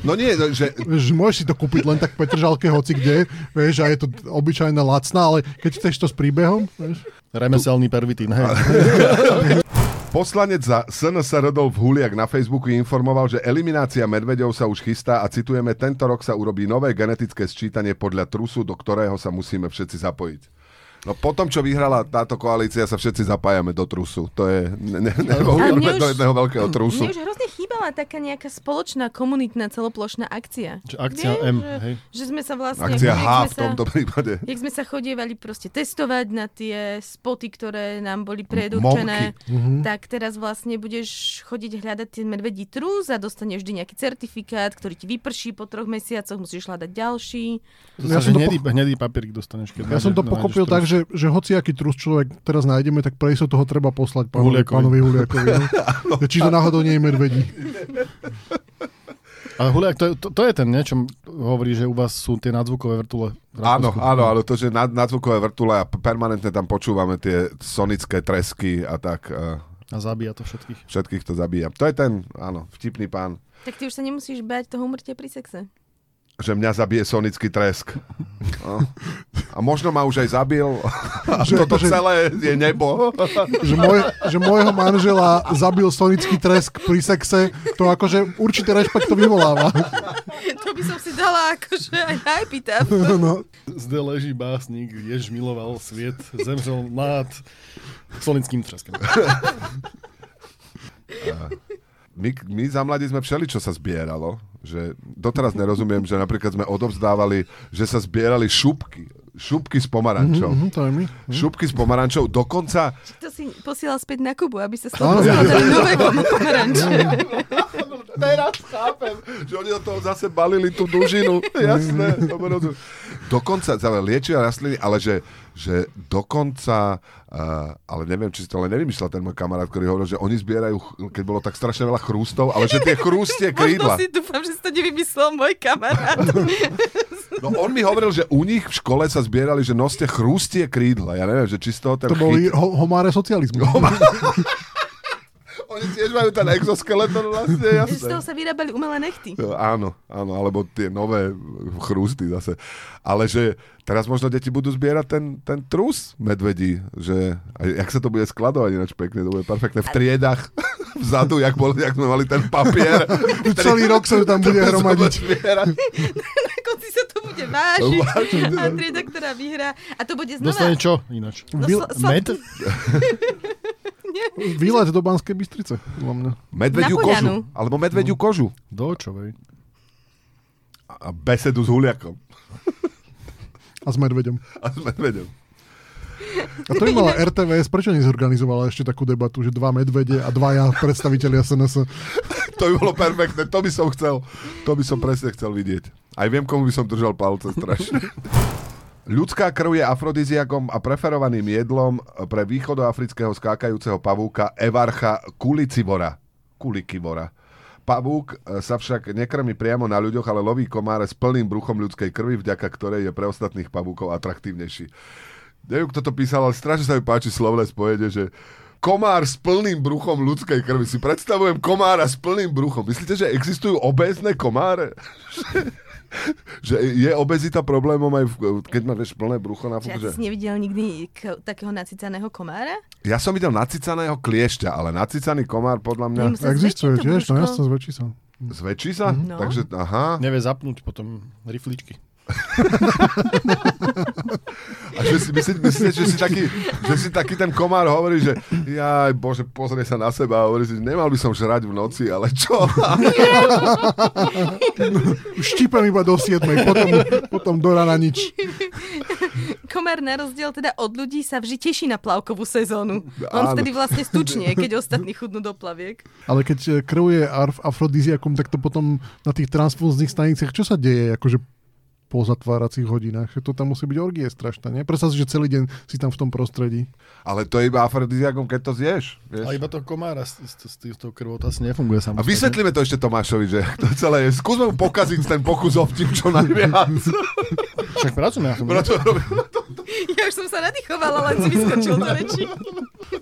No nie, no, že Vieš, môžeš si to kúpiť len tak v Petržalke, hoci kde, vieš, a je to obyčajná lacná, ale keď chceš to s príbehom, vieš, Remeselný pervitín, hej. Poslanec za SNS Rodolf Huliak na Facebooku informoval, že eliminácia medveďov sa už chystá a citujeme, tento rok sa urobí nové genetické sčítanie podľa trusu, do ktorého sa musíme všetci zapojiť. No potom, čo vyhrala táto koalícia, sa všetci zapájame do trusu. To je... Ne, ne, ne, do jedného veľkého trusu. Mne už hrozne chýbala taká nejaká spoločná komunitná celoplošná akcia. Čiže akcia Vieš, M, že, hej. že sme sa vlastne... Akcia H v tomto prípade. Jak sme sa chodievali proste testovať na tie spoty, ktoré nám boli predurčené, Mhm. tak teraz vlastne budeš chodiť hľadať ten medvedí trus a dostaneš vždy nejaký certifikát, ktorý ti vyprší po troch mesiacoch, musíš hľadať ďalší. To Ja sa, som že to hnedý, hnedý papierik dostaneš. Keď Ja som to pochopil tak, že, že hociaký trus človek teraz nájdeme, tak pre toho treba poslať pánovi, Huliakovi. pánovi Huliakovi. No. Že Či to náhodou nie je medvedí. Ale Huliak, to, to, to je ten, niečo hovorí, že u vás sú tie nadzvukové vrtule. Áno, áno, áno, to, že nad, nadzvukové vrtule a permanentne tam počúvame tie sonické tresky a tak. A A zabíja to všetkých. všetkých to zabíja. To je ten, áno, vtipný pán, Tak ty už sa nemusíš bať toho umrtia pri sexe. že mňa zabije sonický tresk. No. A možno ma už aj zabil. A Že- toto že- celé je nebo. že, môj, že môjho manžela zabil sonický tresk pri sexe, to akože určite rešpekt to vyvoláva. To by som si dala akože aj na epitaf. No, Zde leží básnik, jež miloval sviet, zemřel nad solnickým treskem. My, my za mladí sme všeli, čo sa zbieralo. Že doteraz nerozumiem, že napríklad sme odovzdávali, že sa zbierali šupky. Šupky s pomarančou. mhm, to je mi. Šupky s pomarančou. Dokonca To si posielal späť na Kubu, aby sa z toho skladali nové pomaranče. Teraz chápem, že oni do toho zase balili tú dužinu. Jasné. dobre rozumiem. Dokonca, za liečia rastliny, ale že, že dokonca, uh, ale neviem, či si to len nevymyslel ten môj kamarát, ktorý hovoril, že oni zbierajú, keď bolo tak strašne veľa chrústov, ale že tie chrústie Možno krídla. si dúfam, že si to nevymyslel môj kamarát. No on mi hovoril, že u nich v škole sa zbierali, že noste chrústie krídla. Ja neviem, že či z toho ten To boli chyt... ho- homáre socializmu. Oni tiež majú ten exoskeleton vlastne, Že z jasné. toho sa vyrábali umelé nechty. Jo, Áno, áno, alebo tie nové chrústy zase. Ale že teraz možno deti budú zbierať ten, ten trus medvedí, že a jak sa to bude skladovať ináč pekne, to bude perfektné v triedach vzadu, jak, bol, jak sme mali ten papier. Celý rok sa tam bude hromadiť. Na konci sa to bude vážiť. A trieda, ktorá vyhrá. A to bude Dostane znova... čo ináč? No, sla- Med? Výlet do Banskej Bystrice, podľa mňa. Medvediu Na kožu. Alebo medvediu kožu. Do čo, vej? A besedu s huliakom. A s medveďom. A s medvedom. A to by mala RTVS, prečo nezorganizovala ešte takú debatu, že dva medvede a dvaja predstavitelia SNS. To by bolo perfektné, to by som chcel, to by som presne chcel vidieť. Aj viem, komu by som držal palce strašne. Ľudská krv je afrodiziakom a preferovaným jedlom pre východoafrického skákajúceho pavúka Evarcha kulicivora. Kulikivora. Pavúk e, sa však nekrmi priamo na ľuďoch, ale loví komáre s plným bruchom ľudskej krvi, vďaka ktorej je pre ostatných pavúkov atraktívnejší. Neviem, kto to písal, ale strašne sa mi páči slovné spojenie, že komár s plným bruchom ľudskej krvi. Si predstavujem komára s plným bruchom. Myslíte, že existujú obézne komáre? že je obezita problémom aj v, keď máš plné brucho na fuk, ja že... si nevidel nikdy k- takého nacicaného komára? Ja som videl nacicaného kliešťa, ale nacicaný komár podľa mňa Existuje tiež, no jasne, zväčší sa. zväčší sa? No. Takže, aha. Nevie zapnúť potom rifličky. A že si, myslíte, myslíte, že si taký, že si taký ten komár hovorí, že jaj, bože, pozrie sa na seba a hovorí si, že nemal by som žrať v noci, ale čo? Štípem iba do 7, potom, potom do rana nič. Komár na rozdiel teda od ľudí sa vždy teší na plavkovú sezónu. On Áno. vtedy vlastne stučne, keď ostatní chudnú do plaviek. Ale keď e, krv je afrodiziakom, tak to potom na tých transfúznych staniciach, čo sa deje? Akože po zatváracích hodinách. To tam musí byť orgie strašná, nie? Predstav si, že celý deň si tam v tom prostredí. Ale to je iba afrodiziakom, keď to zješ. A Vieš? iba to komára s, s, s, s tou krvou, to asi nefunguje A samostatne. vysvetlíme to ešte Tomášovi, že to celé je. Skúsme mu pokaziť ten pokus o vtip čo najviac. Však pracujeme na tom. Ja už som sa nadýchovala, len si vyskočil do reči.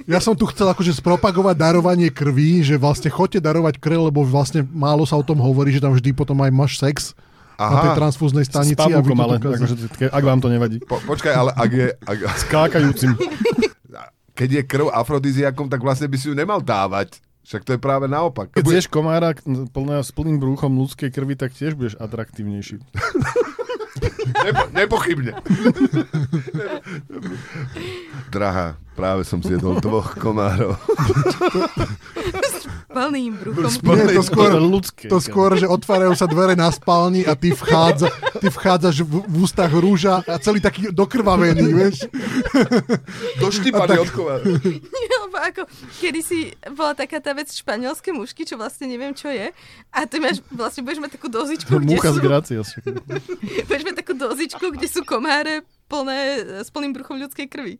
Ja som tu chcel akože spropagovať darovanie krvi, že vlastne chodte darovať krv, lebo vlastne málo sa o tom hovorí, že tam vždy potom aj máš sex na tej Aha, transfúznej S stanici. a vy pavúkom, ale akože, ke- ak vám to nevadí. po, počkaj, ale ak je, ak, Skákajúcim. keď je krv afrodiziakom, tak vlastne by si ju nemal dávať. Však to je práve naopak. Keď zješ komára plného s plným brúchom ľudskej krvi, tak tiež budeš atraktívnejší. Nepo, nepochybne. Drahá, práve som zjedol dvoch komárov. Plným bruchom. Nie, to skôr, ľudské. to skôr, že otvárajú sa dvere na spálni a ty, vchádza, ty vchádzaš v, v ústach rúža a celý taký dokrvavený, vieš? Doštípaný od komára. Lebo ako, kedy si bola taká tá vec španielské mušky, čo vlastne neviem, čo je. A ty máš, vlastne budeš mať takú dozičku, kde Mucha z sú, Gracias. budeš mať takú dozičku, kde sú komáre plné s plným bruchom ľudskej krvi.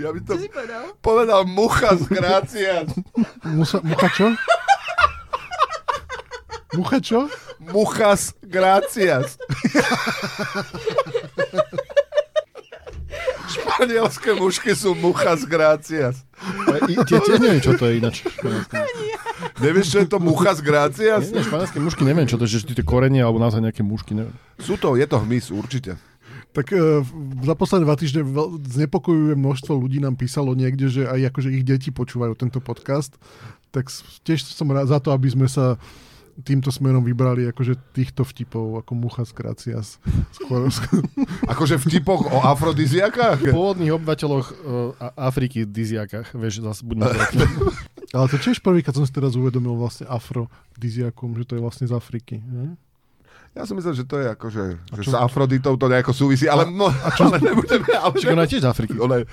Ja by to Čo si povedal? povedal mucha z Grácia. Musa, mucha čo? Mucha čo? Muchas gracias. Španielské mušky sú muchas gracias. Tie tiež neviem, čo to je ináč. Nevieš, čo je to muchas gracias? Nie, nie, španielské mušky neviem, čo to je, že tie korenie alebo naozaj nejaké mušky, neviem. Sú to, je to hmyz, určite. Tak e, za posledné dva týždne znepokojuje množstvo ľudí nám písalo niekde, že aj akože ich deti počúvajú tento podcast. Tak tiež som rád za to, aby sme sa týmto smerom vybrali akože týchto vtipov ako mucha z Kracias. Akože v tipoch o afrodiziakách? Pôvodných obyvateľoch uh, Afriky, Diziakách, vieš, zase budeme korektní. Ale to tiež prvýkrát som si teraz uvedomil vlastne afrodiziakom, že to je vlastne z Afriky. Ne? Ja som myslel, že to je akože, že čo- s Afroditou to nejako súvisí, ale, no, ale nebudeme... Ale, Však ona je tiež z Afriky. ona je,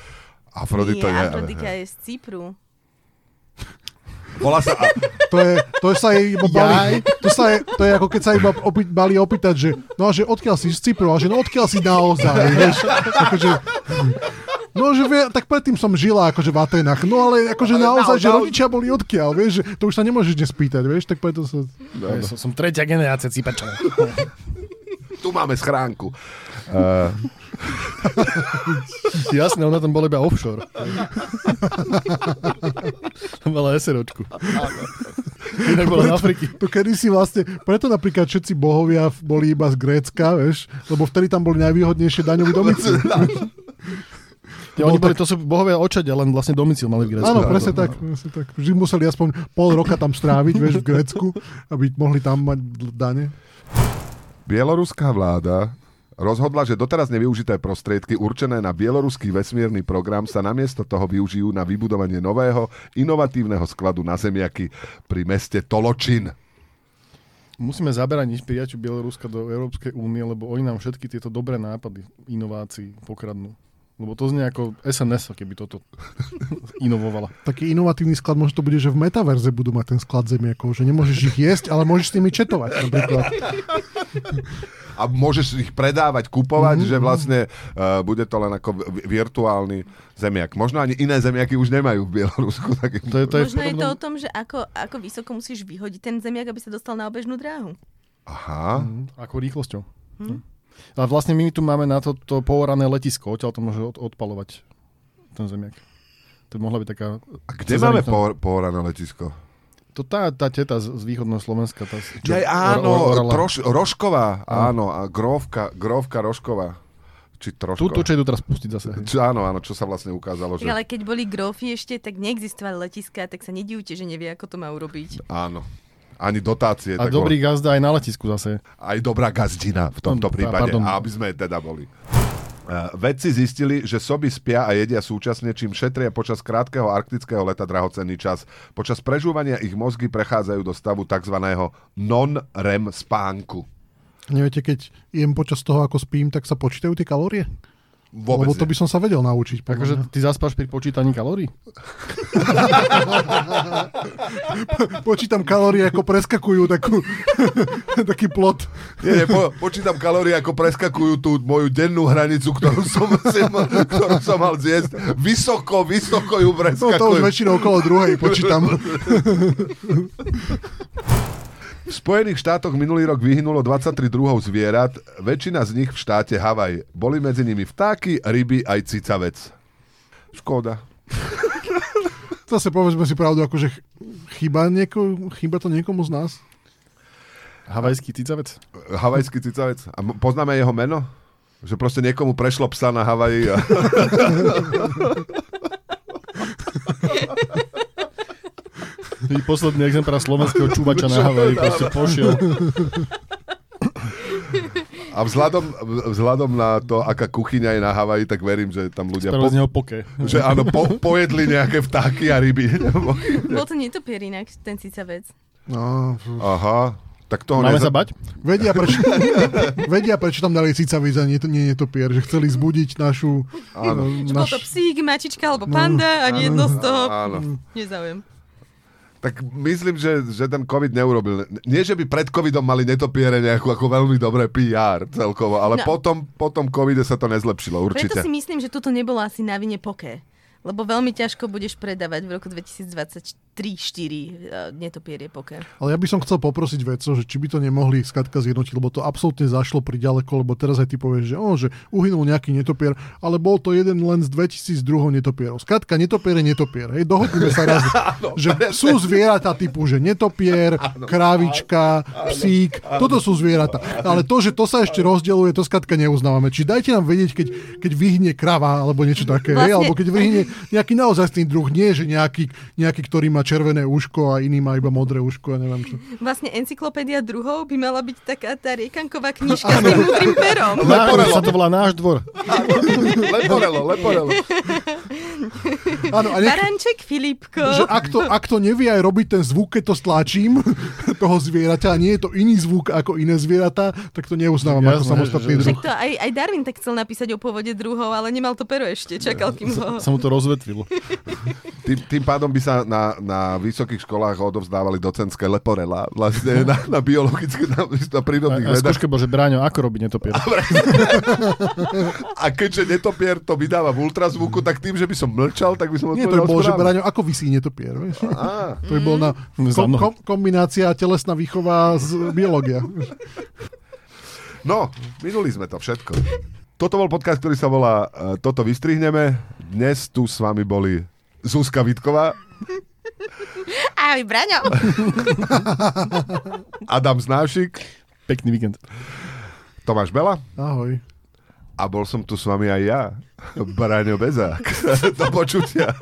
Afrodita Nie, je... Afrodika je z Cypru. Volá sa... a- To, je, to sa jej iba bali, to, sa je, to je ako keď sa iba opi, bali opýtať, že no a že odkiaľ si z Cypru, a že no odkiaľ si naozaj, vieš, akože, no že vie, tak predtým som žila akože v Atenách, no ale akože Ale naozaj, nao- že rodičia boli odkiaľ, vieš, že to už sa nemôžeš dnes spýtať, vieš, tak preto sa... No, Ja som, som tretia generácia Cyperčanov. Tu máme schránku. Uh, Jasné, ona tam bola iba offshore. Mala SROčku. Inak bola z Afriky. To kedy si vlastne, preto napríklad všetci bohovia boli iba z Grécka, vieš, lebo vtedy tam boli najvýhodnejšie daňový domicil. Ja, oni boli, to sú bohovia očadia, len vlastne domicil mali v Grécku. Áno, presne tak, presne tak. Vždy museli aspoň pol roka tam stráviť, vieš, v Grécku, aby mohli tam mať dane. Bieloruská vláda rozhodla, že doteraz nevyužité prostriedky určené na bieloruský vesmírny program sa namiesto toho využijú na vybudovanie nového, inovatívneho skladu na zemiaky pri meste Toločin. Musíme zaberať prijaťu Bieloruska do Európskej únie, lebo oni nám všetky tieto dobré nápady inovácií pokradnú. Lebo to znie ako SNS, keby toto inovovala. Taký inovatívny sklad možno to bude, že v metaverze budú mať ten sklad zemiakov, že nemôžeš ich jesť, ale môžeš s nimi četovať napríklad. A môžeš ich predávať, kupovať, mm-hmm. že vlastne uh, bude to len ako vi- virtuálny zemiak. Možno ani iné zemiaky už nemajú v Bielorusku. Tak... To je, to je Možno je to podobnom- o tom, že ako, ako vysoko musíš vyhodiť ten zemiak, aby sa dostal na obežnú dráhu. Aha. Mhm, Ako rýchlosťou. Hm. A vlastne my tu máme na to, to pohorané letisko, odtiaľ to môže od, odpalovať ten zemiak. To by mohla byť taká... A kde máme po, pohorané letisko? To tá, tá teta z, z východného Slovenska. Tá, čo, Aj, áno, or- orala. troš, Rošková, áno, a grovka, grovka Rošková. Či troško. Tu, tu, čo idú teraz pustiť zase. Čo, áno, áno, čo sa vlastne ukázalo, že ale keď boli grófy ešte, tak neexistovali letiská, tak sa nedivte, že nevie, ako to má urobiť. áno. Ani dotácie. A tak dobrý gazda aj na letisku zase. Aj dobrá gazdina v tomto prípade, pardon. aby sme teda boli. Uh, vedci zistili, že soby spia a jedia súčasne, čím šetria počas krátkeho arktického leta drahocenný čas. Počas prežúvania ich mozgy prechádzajú do stavu tzv. non-REM spánku. Neviete, keď jem počas toho, ako spím, tak sa počítajú tie kalórie? Vôbec Lebo to by som sa vedel naučiť. Takže ty zaspáš pri počítaní kalórií? Počítam kalórie, ako preskakujú takú, taký plot. Nie, nie, po, počítam kalórie, ako preskakujú tú moju dennú hranicu, ktorú som, ktorú som mal zjesť. Vysoko, vysoko ju No to už preskakujú. väčšinou okolo druhej počítam. V Spojených štátoch minulý rok vyhynulo 23 druhov zvierat, väčšina z nich v štáte Havaj. Boli medzi nimi vtáky, ryby aj cicavec. Škoda. Zase povedzme si pravdu, akože ch- chýba, nieko, chýba to niekomu z nás? Havajský cicavec? Havajský cicavec. A poznáme jeho meno? Že proste niekomu prešlo psa na Havaji a... posledný exemplár slovenského čúvača na Havaji proste pošiel. A vzhľadom, vzhľadom na to, aká kuchyňa je na Havaji, tak verím, že tam ľudia... Spravil Po, z neho poke. že áno, po, pojedli nejaké vtáky a ryby. Bol to netopier inak, ten cicavec. No, Aha. Tak toho Máme neza- sa bať? vedia, prečo, vedia, prečo tam dali cicavic a nie, nie netopier, že chceli zbudiť našu... Áno. eh, Či bol to psík, mačička alebo panda a nie jedno z toho. Áno. Nezáujem. Tak myslím, že, že ten COVID neurobil. Nie, že by pred COVIDom mali netopiere nejakú ako veľmi dobré PR celkovo, ale No. potom, potom COVIDe sa to nezlepšilo, Preto určite. si myslím, že toto nebolo asi na vine poke. Lebo veľmi ťažko budeš predávať v roku 2023-2024 netopierie poker. Ale ja by som chcel poprosiť vedcov, že či by to nemohli skatka zjednotiť, lebo to absolútne zašlo pri ďaleko, lebo teraz aj ty povieš, že, on, že uhynul nejaký netopier, ale bol to jeden len z 2002 netopierov. Skatka, netopier je netopier. Hej, dohodneme sa raz, že sú zvieratá typu, že netopier, krávička, psík, toto sú zvieratá. Ale to, že to sa ešte rozdeluje, to skatka neuznávame. Či dajte nám vedieť, keď, keď vyhne krava alebo niečo také, hej, Vlastne- alebo keď vyhne nejaký naozajstný druh, nie, že nejaký, nejaký, ktorý má červené uško a iný má iba modré uško, ja neviem čo. Vlastne encyklopédia druhov by mala byť taká tá riekanková knižka s tým múdrym perom. Náš, sa to volá náš dvor. Leporelo, leporelo. Áno, a nech, Baranček Filipko. že ak to, ak to nevie aj robiť ten zvuk, keď to stlačím, toho zvieraťa, a nie je to iný zvuk ako iné zvieratá, tak to neuznávam ako Jasné, samostatný že- druh. Však to aj, aj Darwin tak chcel napísať o pôvode druhov, ale nemal to pero ešte. Čakal, kým ho... Sa mu to rozvetvilo. Tým, tým pádom by sa na, na vysokých školách odovzdávali docentské leporela vlastne na, na biologické, na, na A, prírodných a vedách. skúška bol, že Bráňo, ako robiť netopier? A keďže netopier to vydáva v ultrazvuku, tak tým, že by som mlčal, tak by som Nie, to by bolo, že. Braňo, ako vysí netopier. Vieš? Á, To by bol na Za kom, kom, kombinácia telesná výchova z biológia. No, minuli sme to všetko. Toto bol podcast, ktorý sa volá uh, Toto vystrihneme. Dnes tu s vami boli Zuzka Vitková, Ahoj, Braňo. Adam Znášik, Pekný víkend. Tomáš Bela Ahoj. a bol som tu s vami aj ja, Braňo Bezák. Do počutia.